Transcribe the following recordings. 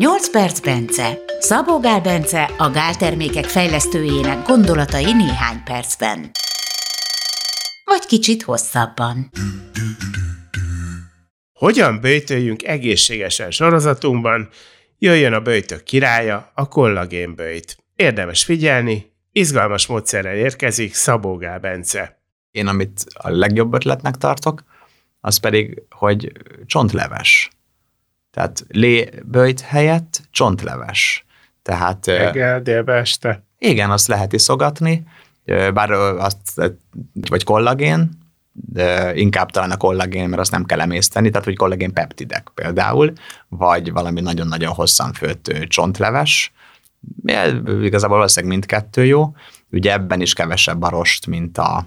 8 perc Bence. Szabó Gál Bence a gáltermékek fejlesztőjének gondolatai néhány percben. Vagy kicsit hosszabban. Hogyan bőjtöljünk egészségesen sorozatunkban? Jöjjön a bőjtök királya, a kollagénbőjt. Érdemes figyelni, izgalmas módszerrel érkezik Szabó Gál Bence. Én amit a legjobb ötletnek tartok, az pedig, hogy csontleves. Tehát léböjt helyett csontleves. Tehát, Reggel, délbe, este. Igen, azt lehet iszogatni, bár azt, vagy kollagén, de inkább talán a kollagén, mert azt nem kell emészteni, tehát hogy kollagén peptidek például, vagy valami nagyon-nagyon hosszan főtt csontleves, igazából valószínűleg mindkettő jó, ugye ebben is kevesebb a rost, mint a,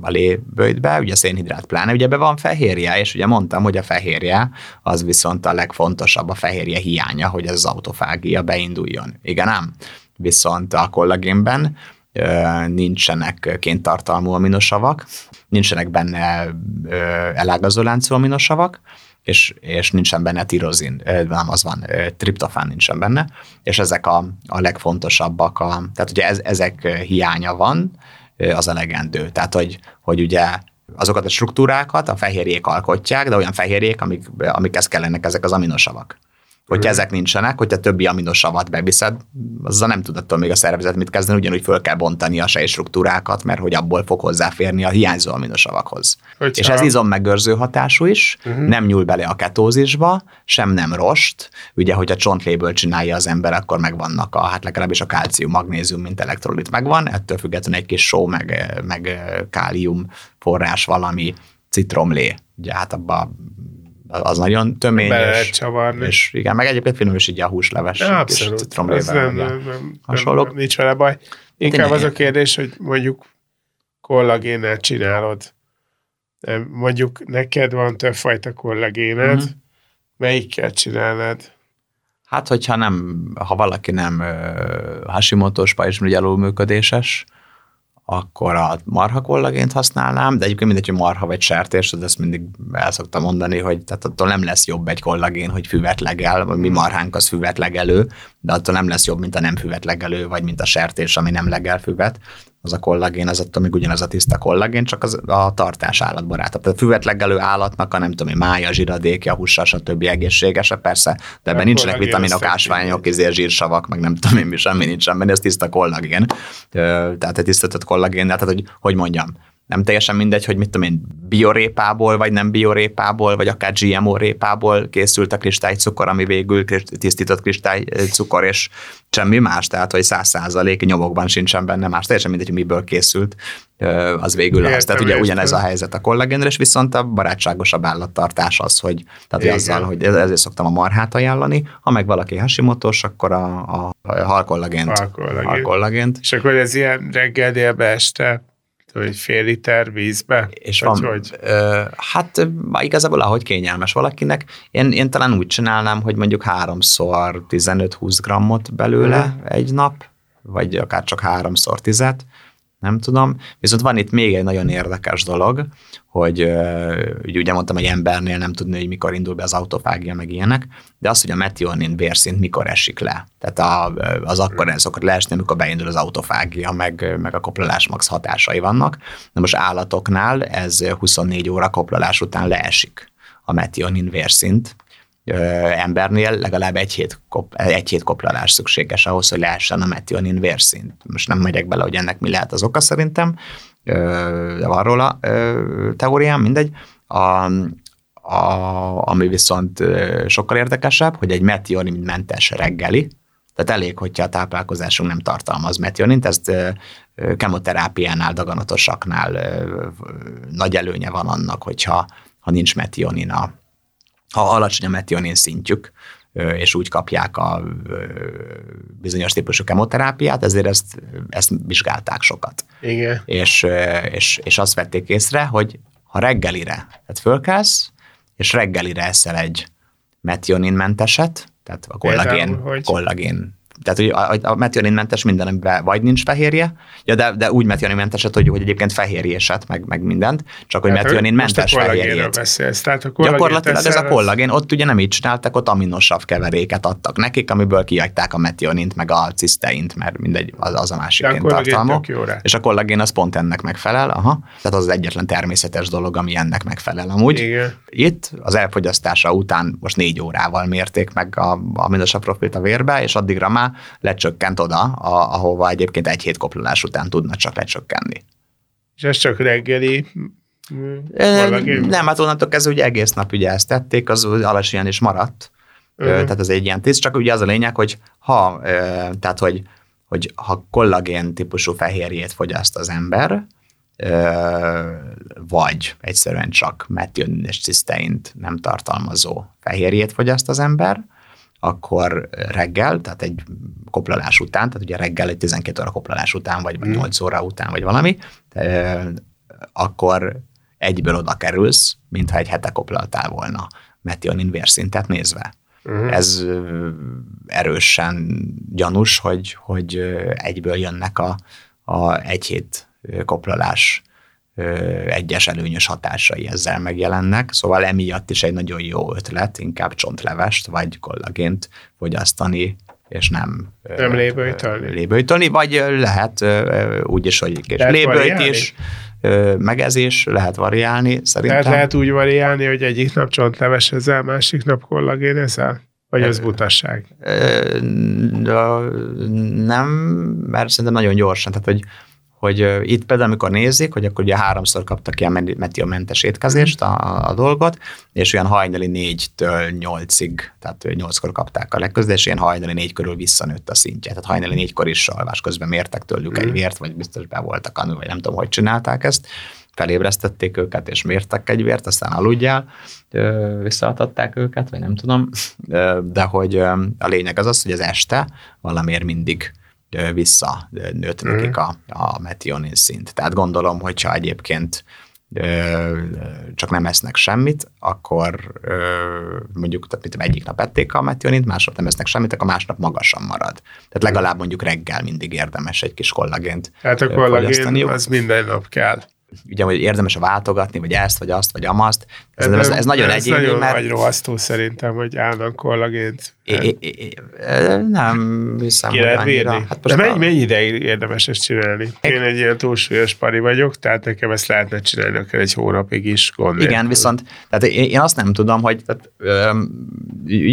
a lébőjtbe, ugye szénhidrát pláne, ugye ebben van fehérje, és ugye mondtam, hogy a fehérje az viszont a legfontosabb, a fehérje hiánya, hogy ez az autofágia beinduljon. Igen ám? Viszont a kollagénben nincsenek kéntartalmú aminosavak, nincsenek benne elágazó láncú aminosavak, és, és nincsen benne tirozin, nem az van, triptofán nincsen benne, és ezek a, a legfontosabbak, a, tehát ugye ez, ezek hiánya van, az elegendő. Tehát, hogy, hogy ugye azokat a struktúrákat a fehérjék alkotják, de olyan fehérjék, amik, amikhez kellenek ezek az aminosavak. Hogyha ezek nincsenek, hogyha többi aminosavat beviszed, azzal nem tud attól még a szervezet mit kezdeni, ugyanúgy föl kell bontani a sejtstruktúrákat, mert hogy abból fog hozzáférni a hiányzó aminosavakhoz. Hogyha... És ez izommegőrző hatású is, uh-huh. nem nyúl bele a ketózisba, sem nem rost. Ugye, hogyha csontléből csinálja az ember, akkor megvannak a, hát legalábbis a kálcium, magnézium, mint elektrolit megvan, ettől függetlenül egy kis só, meg, meg kálium forrás valami citromlé. Ugye hát abban az nagyon tömény. Be lehet csavarni. És igen, meg egyébként finom is így a húsleves. Ja, abszolút. citromlével. Nem, nem, nem, hasonlók. Nem, nincs vele baj. Inkább az a kérdés, hogy mondjuk kollagénnel csinálod. Mondjuk neked van többfajta kollagéned, uh-huh. melyikkel csinálnád? Hát, hogyha nem, ha valaki nem Hashimoto-s pajzsmirigy működéses, akkor a marha kollagént használnám, de egyébként mindegy, hogy marha vagy sertés, de ezt mindig el szoktam mondani, hogy tehát attól nem lesz jobb egy kollagén, hogy füvet legel, vagy mi marhánk az füvet legelő, de attól nem lesz jobb, mint a nem füvet legelő, vagy mint a sertés, ami nem legel füvet az a kollagén, az attól még ugyanaz a tiszta kollagén, csak az a tartás állatbarátabb. Tehát a füvet legelő állatnak a nem tudom, mája, zsiradékja, hússa, stb. egészségesebb, persze, de ebben nincsenek vitaminok, ásványok, izé, zsírsavak, meg nem tudom én mi, semmi nincs benne, ez tiszta kollagén. Tehát egy tisztatott kollagén, tehát hogy, hogy mondjam, nem teljesen mindegy, hogy mit tudom én, biorépából, vagy nem biorépából, vagy akár GMO répából készült a kristálycukor, ami végül tisztított kristálycukor, és semmi más, tehát hogy száz százalék nyomokban sincsen benne más, teljesen mindegy, hogy miből készült, az végül az. Tehát ugye ugyanez a helyzet a kollagénre, és viszont a barátságosabb állattartás az, hogy tehát hogy azzal, hogy ezért szoktam a marhát ajánlani, ha meg valaki hasimotos, akkor a, a, a halkollagént. Halkollagént. halkollagént. És akkor ez ilyen reggel, délbe, este hogy fél liter vízbe? És van, hogy? Ö, hát igazából ahogy kényelmes valakinek. Én, én talán úgy csinálnám, hogy mondjuk háromszor 15-20 grammot belőle mm. egy nap, vagy akár csak háromszor tizet, nem tudom. Viszont van itt még egy nagyon érdekes dolog, hogy ugye, mondtam, hogy embernél nem tudni, hogy mikor indul be az autofágia, meg ilyenek, de az, hogy a metionin vérszint mikor esik le. Tehát a, az akkor szokott leesni, amikor beindul az autofágia, meg, meg a koplalás max hatásai vannak. Na most állatoknál ez 24 óra koplalás után leesik a metionin vérszint, embernél legalább egy hét, kop, egy hét koplalás szükséges ahhoz, hogy lehessen a metionin vérszint. Most nem megyek bele, hogy ennek mi lehet az oka szerintem, de van róla teóriám, mindegy. A, a, ami viszont sokkal érdekesebb, hogy egy metionin mentes reggeli, tehát elég, hogyha a táplálkozásunk nem tartalmaz metionint, ezt kemoterápiánál, daganatosaknál nagy előnye van annak, hogyha ha nincs metionin a, ha alacsony a metionin szintjük, és úgy kapják a bizonyos típusú kemoterápiát, ezért ezt, ezt vizsgálták sokat. Igen. És, és, és azt vették észre, hogy ha reggelire, tehát fölkelsz, és reggelire eszel egy metioninmenteset, tehát a kollagén, kollagén tehát hogy a, a metioninmentes mindenben vagy nincs fehérje, ja, de, de úgy metioninmentes, hogy, hogy egyébként fehérjéset, meg, meg mindent, csak hogy hát, metioninmentes fehérjét. Beszélsz, tehát a Gyakorlatilag ez a kollagén, ott ugye nem így csináltak, ott aminosav keveréket adtak nekik, amiből kiadták a metionint, meg a ciszteint, mert mindegy, az, az a másik tartalma. És a kollagén az pont ennek megfelel, aha. Tehát az az egyetlen természetes dolog, ami ennek megfelel amúgy. Igen. Itt az elfogyasztása után most négy órával mérték meg a, a profilt a vérbe, és addigra már lecsökkent oda, a, ahova egyébként egy hét koplalás után tudna csak lecsökkenni. És ez csak reggeli Valaki? Nem, hát onnantól kezdve ugye egész nap ugye ezt tették, az alacsonyan is maradt. Uh-huh. Tehát ez egy ilyen tiszt, csak ugye az a lényeg, hogy ha, tehát hogy, hogy ha kollagén típusú fehérjét fogyaszt az ember, vagy egyszerűen csak metion és ciszteint nem tartalmazó fehérjét fogyaszt az ember, akkor reggel, tehát egy koplalás után, tehát ugye reggel egy 12 óra koplalás után, vagy 8 mm. óra után, vagy valami, akkor egyből oda kerülsz, mintha egy hete koplaltál volna metionin vérszintet nézve. Uh-huh. Ez erősen gyanús, hogy, hogy egyből jönnek a, a egy hét koplalás egyes előnyös hatásai ezzel megjelennek, szóval emiatt is egy nagyon jó ötlet, inkább csontlevest vagy kollagént fogyasztani, és nem, nem lébőjtölni. lébőjtölni, vagy lehet úgy is, hogy kis lébőjt is, meg ez is lehet variálni szerintem. Tehát lehet úgy variálni, hogy egyik nap csontleves ezzel, másik nap kollagén ezzel? Vagy ez butasság? Nem, mert szerintem nagyon gyorsan, tehát hogy hogy itt például, amikor nézik, hogy akkor ugye háromszor kaptak ilyen metiomentes étkezést a, a dolgot, és olyan hajnali négytől nyolcig, tehát nyolckor kapták a legközelebb, és ilyen hajnali négy körül visszanőtt a szintje. Tehát hajnali négykor is alvás közben mértek tőlük egy mhm. vért, vagy biztos be voltak anul, vagy nem tudom, hogy csinálták ezt felébresztették őket, és mértek egy vért, aztán aludjál, visszaadták őket, vagy nem tudom, de hogy a lényeg az az, hogy az este valamiért mindig visszanőtt mm. nekik a, a metionin szint. Tehát gondolom, hogyha egyébként csak nem esznek semmit, akkor mondjuk tehát mit egyik nap ették a metionint, másnap nem esznek semmit, akkor másnap magasan marad. Tehát legalább mondjuk reggel mindig érdemes egy kis kollagént Hát a kollagén az minden nap kell ugye, hogy érdemes váltogatni, vagy ezt, vagy azt, vagy amazt. Ez, ez, ez nagyon ez egyéni, nagyon mert... nagy rohasztó szerintem, hogy állnak kollagént. É, é, é, nem hiszem, Ki hogy annyira. Hát De mennyi, a... mennyi ideig érdemes ezt csinálni? Én egy ilyen túlsúlyos pari vagyok, tehát nekem ezt lehetne csinálni akár egy hónapig is gond Igen, nélkül. viszont tehát én azt nem tudom, hogy tehát, ö,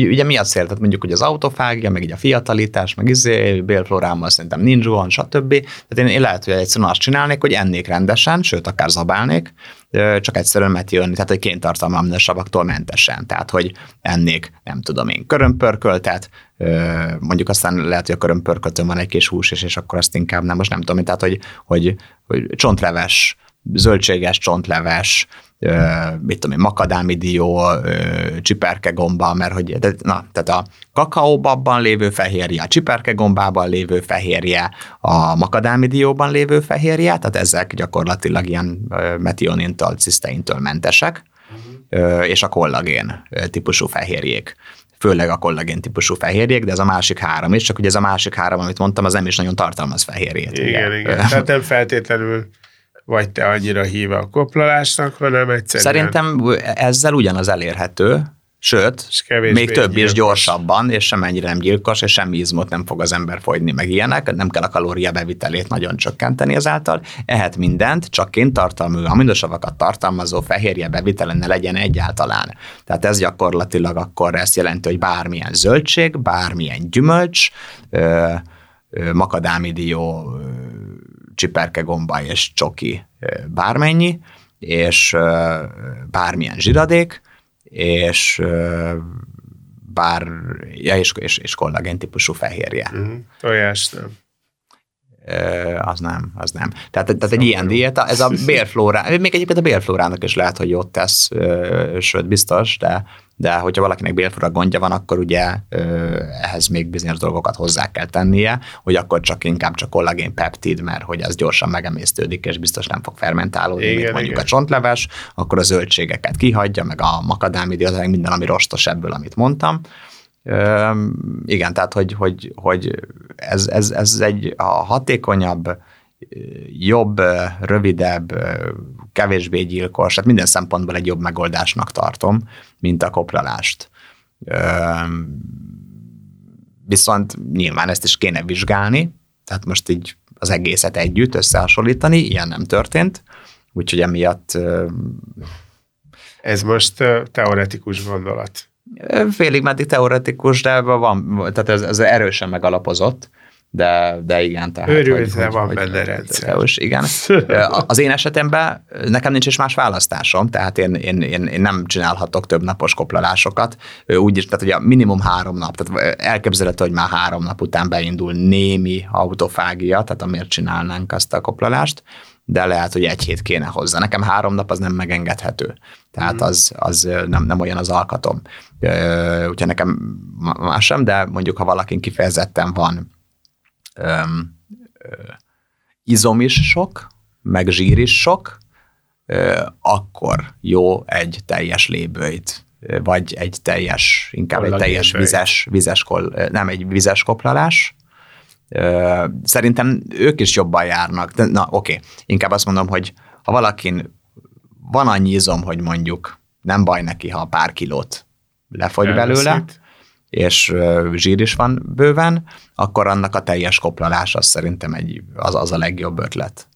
ugye mi a cél? Tehát mondjuk, hogy az autofágia, meg így a fiatalítás, meg izé, bélflorámmal szerintem nincs gond, stb. Tehát én, én lehet, hogy egyszerűen azt csinálnék, hogy ennék rendesen, sőt, akár zabálnék, csak egyszerűen mert jönni, tehát hogy kéntartalma savaktól mentesen. Tehát, hogy ennék, nem tudom én, körömpörköltet, mondjuk aztán lehet, hogy a körömpörköltön van egy kis hús, és, és akkor azt inkább nem, most nem tudom, tehát, hogy, hogy, hogy csontleves, zöldséges csontleves, mit tudom én, makadámi dió, csiperkegomba, mert hogy, de, na, tehát a kakaóbabban lévő fehérje, a csiperkegombában lévő fehérje, a makadámi dióban lévő fehérje, tehát ezek gyakorlatilag ilyen metionintól, ciszteintől mentesek, és a kollagén típusú fehérjék főleg a kollagén típusú fehérjék, de ez a másik három is, csak ugye ez a másik három, amit mondtam, az nem is nagyon tartalmaz fehérjét. Igen, igen. igen. Tehát nem feltétlenül vagy te annyira híve a koplalásnak, hanem egyszerűen... Szerintem ezzel ugyanaz elérhető, Sőt, még több gyilkos. is gyorsabban, és semennyire nem gyilkos, és semmi izmot nem fog az ember fogyni, meg ilyenek, nem kell a kalória bevitelét nagyon csökkenteni ezáltal. Ehet mindent, csak tartalmú aminosavakat tartalmazó fehérje bevitele ne legyen egyáltalán. Tehát ez gyakorlatilag akkor ezt jelenti, hogy bármilyen zöldség, bármilyen gyümölcs, ö, ö, makadámidió, csiperke, gomba és csoki bármennyi, és bármilyen zsiradék, és bár, ja, és, és, és kollagén típusú fehérje. Uh-huh. Tojás nem. Az nem, az nem. Tehát, tehát egy ilyen diéta, ez a bélflórá, még egyébként a bélflórának is lehet, hogy jót tesz, sőt biztos, de de hogyha valakinek bélfura gondja van, akkor ugye ehhez még bizonyos dolgokat hozzá kell tennie, hogy akkor csak inkább csak kollagén peptid, mert hogy az gyorsan megemésztődik, és biztos nem fog fermentálódni, igen, mint mondjuk igen. a csontleves, akkor a zöldségeket kihagyja, meg a makadámi meg minden, ami rostos ebből, amit mondtam, igen, tehát hogy, hogy, hogy ez, ez, ez egy a hatékonyabb, jobb, rövidebb, kevésbé gyilkos, tehát minden szempontból egy jobb megoldásnak tartom, mint a kopralást. Viszont nyilván ezt is kéne vizsgálni, tehát most így az egészet együtt összehasonlítani, ilyen nem történt, úgyhogy emiatt... Ez most teoretikus gondolat. Félig meddig teoretikus, de van, tehát ez, ez erősen megalapozott, de, de igen. Tehát, Őrültve van hogy, benne rendszer. igen. Az én esetemben nekem nincs is más választásom, tehát én, én, én, én nem csinálhatok több napos koplalásokat. Úgy is, tehát ugye minimum három nap, tehát elképzelhető, hogy már három nap után beindul némi autofágia, tehát amiért csinálnánk azt a koplalást, de lehet, hogy egy hét kéne hozzá. Nekem három nap az nem megengedhető. Tehát mm. az, az nem, nem olyan az alkatom. Úgyhogy nekem más sem, de mondjuk, ha valakin kifejezetten van ö, izom is sok, meg zsír is sok, akkor jó egy teljes lébőjt, vagy egy teljes, inkább egy teljes vizes, vizes, nem egy vizes koplalás, Szerintem ők is jobban járnak. De, na, oké, okay. inkább azt mondom, hogy ha valakin van annyi izom, hogy mondjuk nem baj neki, ha pár kilót lefogy Elveszít. belőle, és zsír is van bőven, akkor annak a teljes koplalás az szerintem egy, az, az a legjobb ötlet.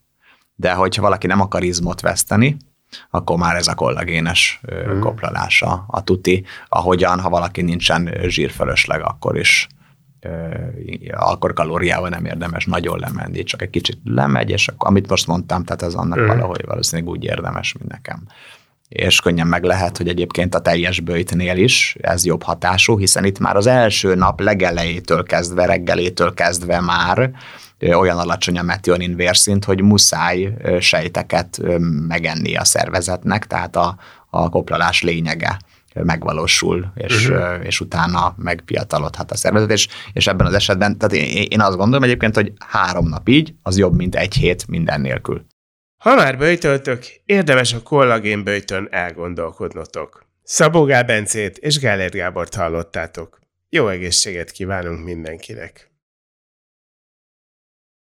De hogyha valaki nem akar izmot veszteni, akkor már ez a kollagénes mm. koplalása a tuti, ahogyan, ha valaki nincsen zsírfölösleg, akkor is akkor kalóriával nem érdemes nagyon lemenni, csak egy kicsit lemegy, és akkor, amit most mondtam, tehát ez annak mm. valahogy valószínűleg úgy érdemes, mint nekem. És könnyen meg lehet, hogy egyébként a teljes bőjtnél is ez jobb hatású, hiszen itt már az első nap legelejétől kezdve, reggelétől kezdve már olyan alacsony a metionin vérszint, hogy muszáj sejteket megenni a szervezetnek, tehát a, a koplalás lényege megvalósul, és, uh-huh. és utána megpiatalodhat a szervezet, és, és ebben az esetben, tehát én, én azt gondolom egyébként, hogy három nap így, az jobb, mint egy hét minden nélkül. Ha már böjtöltök, érdemes a kollagén böjtön elgondolkodnotok. Szabó Gál Bencét és Gellért Gábort hallottátok. Jó egészséget kívánunk mindenkinek!